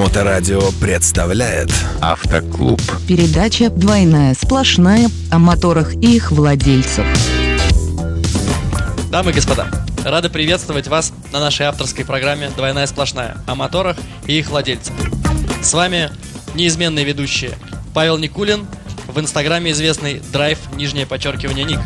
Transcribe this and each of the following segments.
Моторадио представляет Автоклуб. Передача «Двойная сплошная» о моторах и их владельцах. Дамы и господа, рады приветствовать вас на нашей авторской программе «Двойная сплошная» о моторах и их владельцах. С вами неизменные ведущие Павел Никулин, в инстаграме известный драйв, нижнее подчеркивание ник.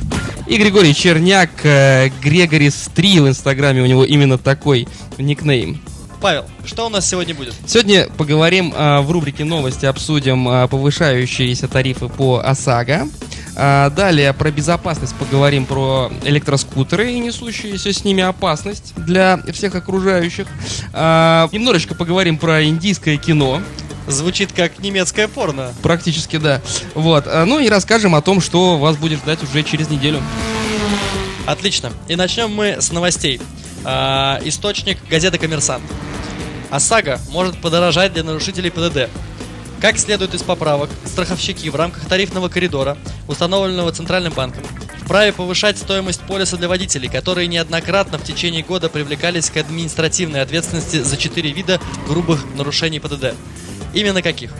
И Григорий Черняк, э, Грегорис 3 в инстаграме, у него именно такой никнейм. Павел, что у нас сегодня будет? Сегодня поговорим а, в рубрике новости, обсудим а, повышающиеся тарифы по ОСАГО. А, далее про безопасность поговорим про электроскутеры и несущуюся с ними опасность для всех окружающих. А, немножечко поговорим про индийское кино. Звучит как немецкое порно. Практически, да. Вот. А, ну и расскажем о том, что вас будет ждать уже через неделю. Отлично. И начнем мы с новостей. А, источник газеты «Коммерсант». ОСАГО может подорожать для нарушителей ПДД. Как следует из поправок, страховщики в рамках тарифного коридора, установленного Центральным банком, вправе повышать стоимость полиса для водителей, которые неоднократно в течение года привлекались к административной ответственности за четыре вида грубых нарушений ПДД. Именно каких?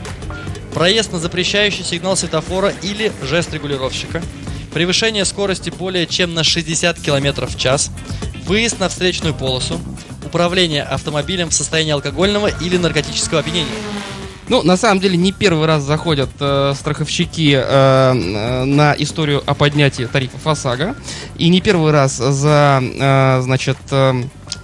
Проезд на запрещающий сигнал светофора или жест регулировщика, превышение скорости более чем на 60 км в час, выезд на встречную полосу, управление автомобилем в состоянии алкогольного или наркотического опьянения. Ну, на самом деле, не первый раз заходят э, страховщики э, э, на историю о поднятии тарифов ОСАГО. И не первый раз за, э, значит, э,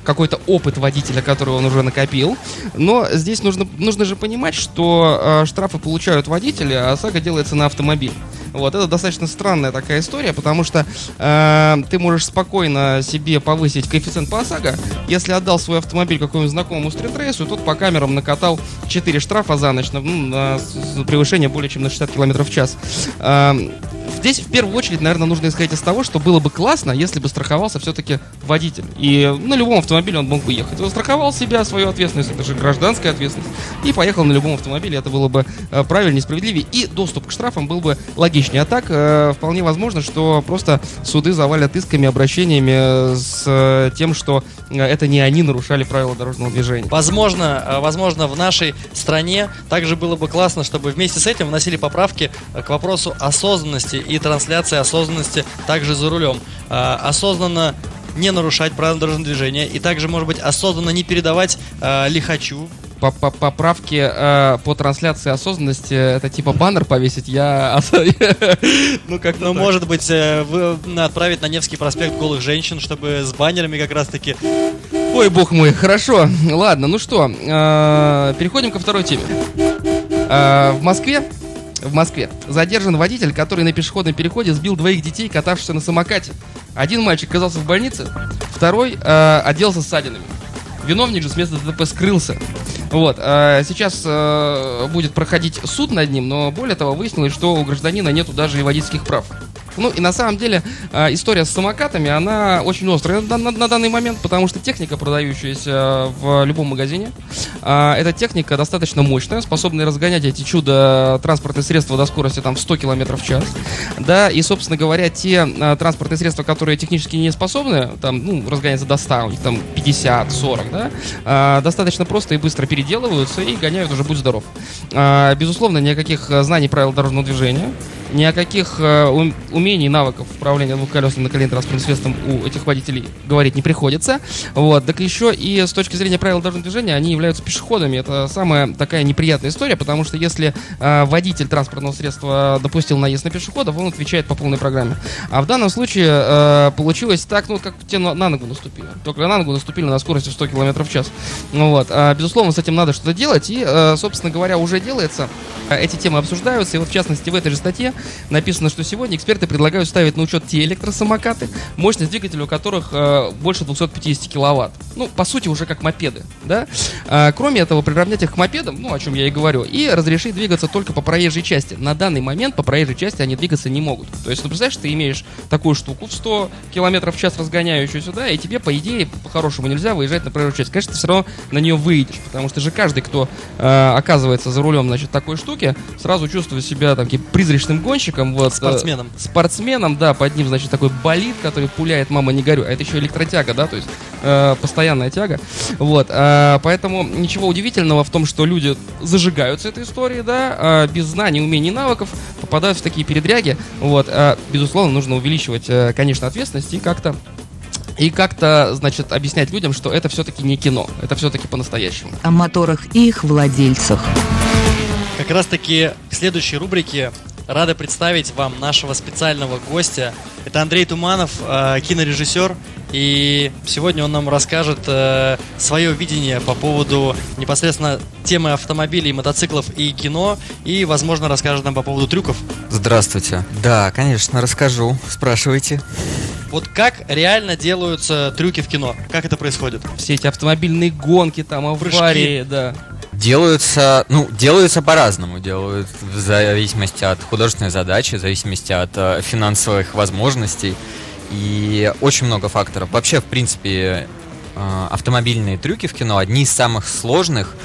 какой-то опыт водителя, который он уже накопил. Но здесь нужно, нужно же понимать, что э, штрафы получают водители, а ОСАГО делается на автомобиль. Вот, это достаточно странная такая история, потому что э, ты можешь спокойно себе повысить коэффициент по ОСАГО, если отдал свой автомобиль какому-нибудь знакомому стритрейсу, тот по камерам накатал 4 штрафа за ночь ну, на превышение более чем на 60 км в час. Э, здесь в первую очередь, наверное, нужно исходить из того, что было бы классно, если бы страховался все-таки водитель. И на любом автомобиле он мог бы ехать. Он страховал себя, свою ответственность, это же гражданская ответственность, и поехал на любом автомобиле. Это было бы э, правильнее, справедливее, и доступ к штрафам был бы логичнее. А так, э, вполне возможно, что просто суды завалят исками, обращениями с э, тем, что это не они нарушали правила дорожного движения. Возможно, возможно, в нашей стране также было бы классно, чтобы вместе с этим вносили поправки к вопросу осознанности и трансляции осознанности также за рулем. Э, осознанно не нарушать правила дорожного движения и также, может быть, осознанно не передавать э, лихачу по -по поправки э, по трансляции осознанности это типа баннер повесить, я... ну, как Ну, может быть, э, вы, отправить на Невский проспект голых женщин, чтобы с баннерами как раз-таки... Ой, бог мой, хорошо. Ладно, ну что, переходим ко второй теме. В Москве в Москве задержан водитель, который на пешеходном переходе сбил двоих детей, катавшихся на самокате. Один мальчик оказался в больнице, второй э, оделся ссадинами. Виновник же с места ДТП скрылся. Вот, э, сейчас э, будет проходить суд над ним, но более того, выяснилось, что у гражданина нету даже и водительских прав. Ну и на самом деле э, история с самокатами, она очень острая на, на, на данный момент, потому что техника, продающаяся в любом магазине, э, эта техника достаточно мощная, способная разгонять эти чудо транспортные средства до скорости там в 100 км в час. Да, и, собственно говоря, те э, транспортные средства, которые технически не способны, там, ну, разгоняться до 100, у них там 50, 40, да, э, достаточно просто и быстро переделываются и гоняют уже будь здоров. Э, безусловно, никаких знаний правил дорожного движения, ни о каких э, умений, навыков управления двухколесным наколенным транспортным средством у этих водителей говорить не приходится. Вот. Так еще и с точки зрения правил дорожного движения они являются пешеходами. Это самая такая неприятная история, потому что если э, водитель транспортного средства допустил наезд на пешеходов, он отвечает по полной программе. А в данном случае э, получилось так, ну, как те на, ногу наступили. Только на ногу наступили на скорости 100 км в час. Ну, вот. А, безусловно, с этим надо что-то делать, и, э, собственно говоря, уже делается. Эти темы обсуждаются, и вот в частности в этой же статье написано, что сегодня эксперты предлагают ставить на учет те электросамокаты, мощность двигателя у которых э, больше 250 киловатт. Ну, по сути, уже как мопеды, да? А, кроме этого, приравнять их к мопедам, ну, о чем я и говорю, и разрешить двигаться только по проезжей части. На данный момент по проезжей части они двигаться не могут. То есть, ну, представляешь, ты имеешь такую штуку в 100 километров в час разгоняющую сюда, и тебе, по идее, по-хорошему нельзя выезжать на проезжую часть. Конечно, ты все равно на нее выйдешь, потому что же каждый, кто э, оказывается за рулем, значит, такой штуки, сразу чувствует себя там, призрачным гонщиком. Вот, э, Спортсменом. спортсменом, да, под ним, значит, такой болид, который пуляет, мама, не горю. А это еще электротяга, да, то есть э, постоянная тяга. Вот, э, поэтому ничего удивительного в том, что люди зажигаются этой историей, да, э, без знаний, умений, навыков, попадают в такие передряги. Вот, э, безусловно, нужно увеличивать, э, конечно, ответственность и как-то и как-то, значит, объяснять людям, что это все-таки не кино, это все-таки по-настоящему. О моторах и их владельцах. Как раз таки в следующей рубрике рады представить вам нашего специального гостя. Это Андрей Туманов, э, кинорежиссер. И сегодня он нам расскажет э, свое видение по поводу непосредственно темы автомобилей, мотоциклов и кино. И, возможно, расскажет нам по поводу трюков. Здравствуйте. Да, конечно, расскажу. Спрашивайте. Вот как реально делаются трюки в кино? Как это происходит? Все эти автомобильные гонки, там, аварии, да. Делаются, ну, делаются по-разному. Делают в зависимости от художественной задачи, в зависимости от э, финансовых возможностей. И очень много факторов. Вообще, в принципе, э, автомобильные трюки в кино одни из самых сложных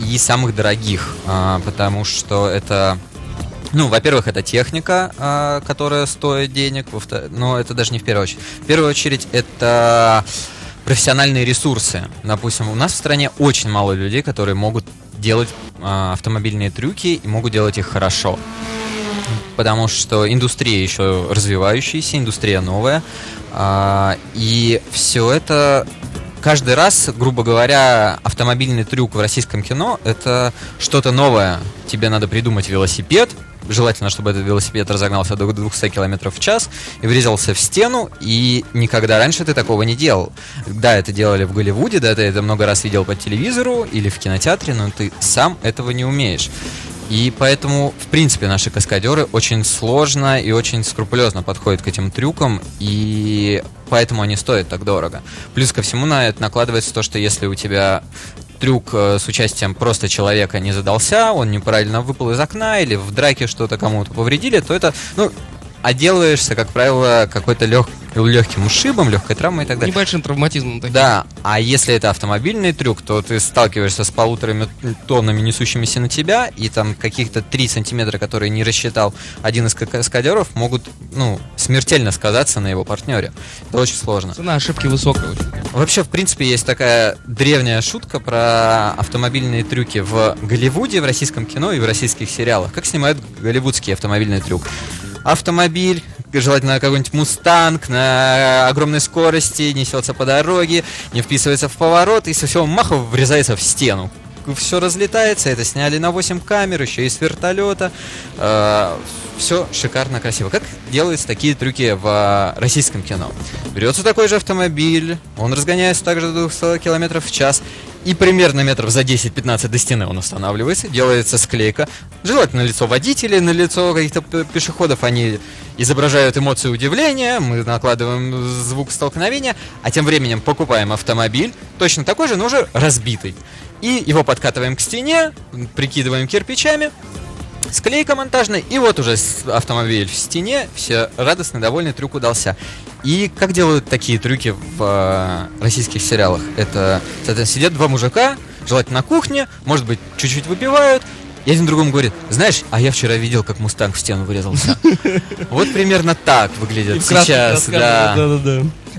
и самых дорогих, э, потому что это ну, во-первых, это техника, э, которая стоит денег, но это даже не в первую очередь. В первую очередь это профессиональные ресурсы. Допустим, у нас в стране очень мало людей, которые могут делать э, автомобильные трюки и могут делать их хорошо. Потому что индустрия еще развивающаяся, индустрия новая. А, и все это каждый раз, грубо говоря, автомобильный трюк в российском кино это что-то новое. Тебе надо придумать велосипед, желательно, чтобы этот велосипед разогнался до 200 км в час и врезался в стену, и никогда раньше ты такого не делал. Да, это делали в Голливуде, да, ты это много раз видел по телевизору или в кинотеатре, но ты сам этого не умеешь. И поэтому, в принципе, наши каскадеры очень сложно и очень скрупулезно подходят к этим трюкам, и поэтому они стоят так дорого. Плюс ко всему на это накладывается то, что если у тебя трюк э, с участием просто человека не задался, он неправильно выпал из окна или в драке что-то кому-то повредили, то это, ну, отделываешься, как правило, какой-то лег... легким ушибом, легкой травмой и так далее. Небольшим травматизмом таким. Да, а если это автомобильный трюк, то ты сталкиваешься с полуторами тоннами, несущимися на тебя, и там каких-то 3 сантиметра, которые не рассчитал один из каскадеров, могут, ну, смертельно сказаться на его партнере. Это очень сложно. Цена ошибки высокая очень. Вообще, в принципе, есть такая древняя шутка про автомобильные трюки в Голливуде, в российском кино и в российских сериалах. Как снимают голливудский автомобильный трюк? Автомобиль, желательно какой-нибудь мустанг на огромной скорости, несется по дороге, не вписывается в поворот и со всего маха врезается в стену. Все разлетается, это сняли на 8 камер, еще и с вертолета. Э, все шикарно, красиво. Как делаются такие трюки в российском кино? Берется такой же автомобиль, он разгоняется также до 200 км в час, и примерно метров за 10-15 до стены он останавливается, делается склейка. Желательно лицо водителей, на лицо каких-то пешеходов они изображают эмоции удивления, мы накладываем звук столкновения, а тем временем покупаем автомобиль, точно такой же, но уже разбитый. И его подкатываем к стене, прикидываем кирпичами, склейка монтажная, и вот уже автомобиль в стене, все радостно, довольны, трюк удался. И как делают такие трюки в э, российских сериалах? Это, соответственно, сидят два мужика, желательно на кухне, может быть, чуть-чуть выпивают, и один другому говорит, знаешь, а я вчера видел, как Мустанг в стену вырезался. Вот примерно так выглядит сейчас, да.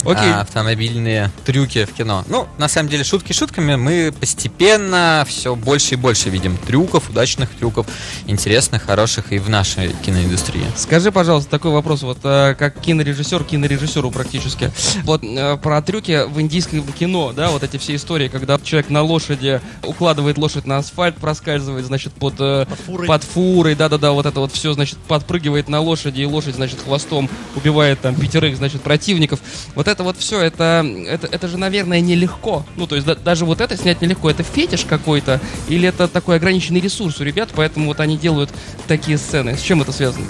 Окей. а, автомобильные трюки в кино. Ну, на самом деле, шутки шутками, мы постепенно все больше и больше видим трюков, удачных трюков, интересных, хороших и в нашей киноиндустрии. Скажи, пожалуйста, такой вопрос, вот э, как кинорежиссер, кинорежиссеру практически. Вот э, про трюки в индийском кино, да, вот эти все истории, когда человек на лошади укладывает лошадь на асфальт, проскальзывает, значит, под, э, Под фурой. под фурой, да-да-да, вот это вот все, значит, подпрыгивает на лошади, и лошадь, значит, хвостом убивает там пятерых, значит, противников. Вот это вот все, это, это, это же, наверное, нелегко. Ну, то есть да- даже вот это снять нелегко. Это фетиш какой-то или это такой ограниченный ресурс у ребят, поэтому вот они делают такие сцены. С чем это связано?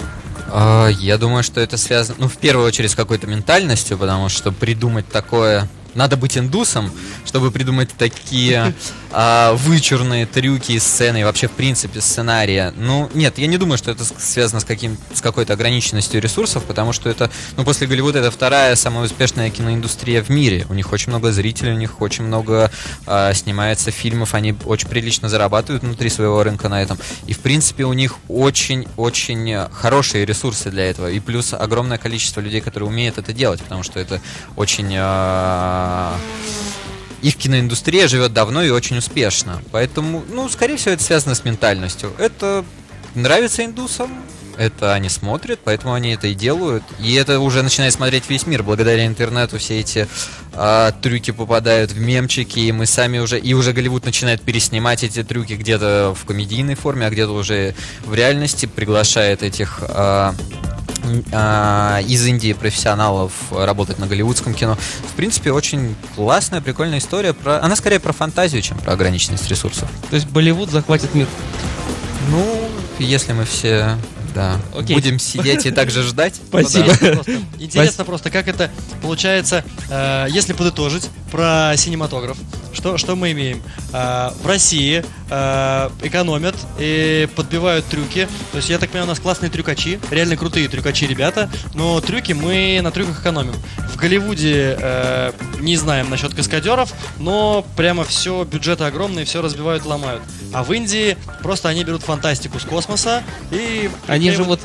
А, Я думаю, что это связано, ну, в первую очередь, с какой-то ментальностью, потому что придумать такое надо быть индусом, чтобы придумать такие а, вычурные трюки и сцены, и вообще, в принципе, сценария. Ну, нет, я не думаю, что это связано с, каким, с какой-то ограниченностью ресурсов, потому что это, ну, после Голливуда это вторая самая успешная киноиндустрия в мире. У них очень много зрителей, у них очень много а, снимается фильмов, они очень прилично зарабатывают внутри своего рынка на этом. И, в принципе, у них очень-очень хорошие ресурсы для этого. И плюс огромное количество людей, которые умеют это делать, потому что это очень... А, их киноиндустрия живет давно и очень успешно. Поэтому, ну, скорее всего, это связано с ментальностью. Это нравится индусам, это они смотрят, поэтому они это и делают. И это уже начинает смотреть весь мир. Благодаря интернету все эти а, трюки попадают в мемчики, и мы сами уже... И уже Голливуд начинает переснимать эти трюки где-то в комедийной форме, а где-то уже в реальности приглашает этих... А, а, из Индии профессионалов работать на голливудском кино. В принципе, очень классная, прикольная история. Про... Она скорее про фантазию, чем про ограниченность ресурсов. То есть Болливуд захватит мир. Ну, если мы все да. Окей. Будем сидеть и также ждать. Спасибо. Интересно просто, как это получается, э, если подытожить про синематограф. Что, что мы имеем? Э, в России э, экономят и подбивают трюки. То есть, я так понимаю, у нас классные трюкачи, реально крутые трюкачи ребята, но трюки мы на трюках экономим. В Голливуде э, не знаем насчет каскадеров, но прямо все, бюджеты огромные, все разбивают, ломают. А в Индии просто они берут фантастику с космоса и... Они же вот...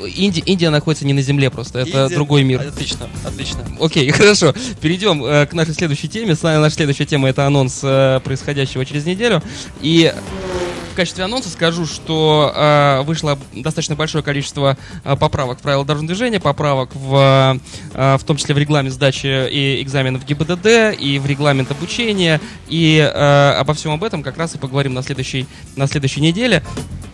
А, Индия, Индия находится не на Земле просто, это Индия... другой мир. Отлично, отлично. Окей, хорошо. Перейдем э, к нашей следующей теме. Наша следующая тема это анонс э, происходящего через неделю. И в качестве анонса скажу, что э, вышло достаточно большое количество э, поправок в правила дорожного движения, поправок в, э, в том числе в регламент сдачи и экзаменов ГИБДД, и в регламент обучения, и э, обо всем об этом как раз и поговорим на следующей, на следующей неделе.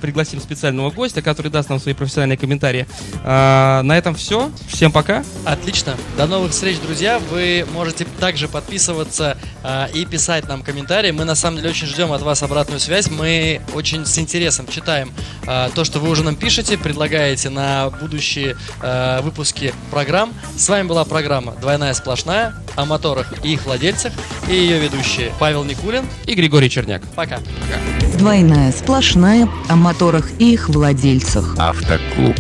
Пригласим специального гостя, который даст нам свои профессиональные комментарии. Э, на этом все. Всем пока. Отлично. До новых встреч, друзья. Вы можете также подписываться э, и писать нам комментарии. Мы на самом деле очень ждем от вас обратную связь. Мы очень с интересом читаем э, то, что вы уже нам пишете, предлагаете на будущие выпуски программ. С вами была программа «Двойная сплошная» о моторах и их владельцах и ее ведущие Павел Никулин и Григорий Черняк. Пока. Двойная сплошная о моторах и их владельцах. Автоклуб.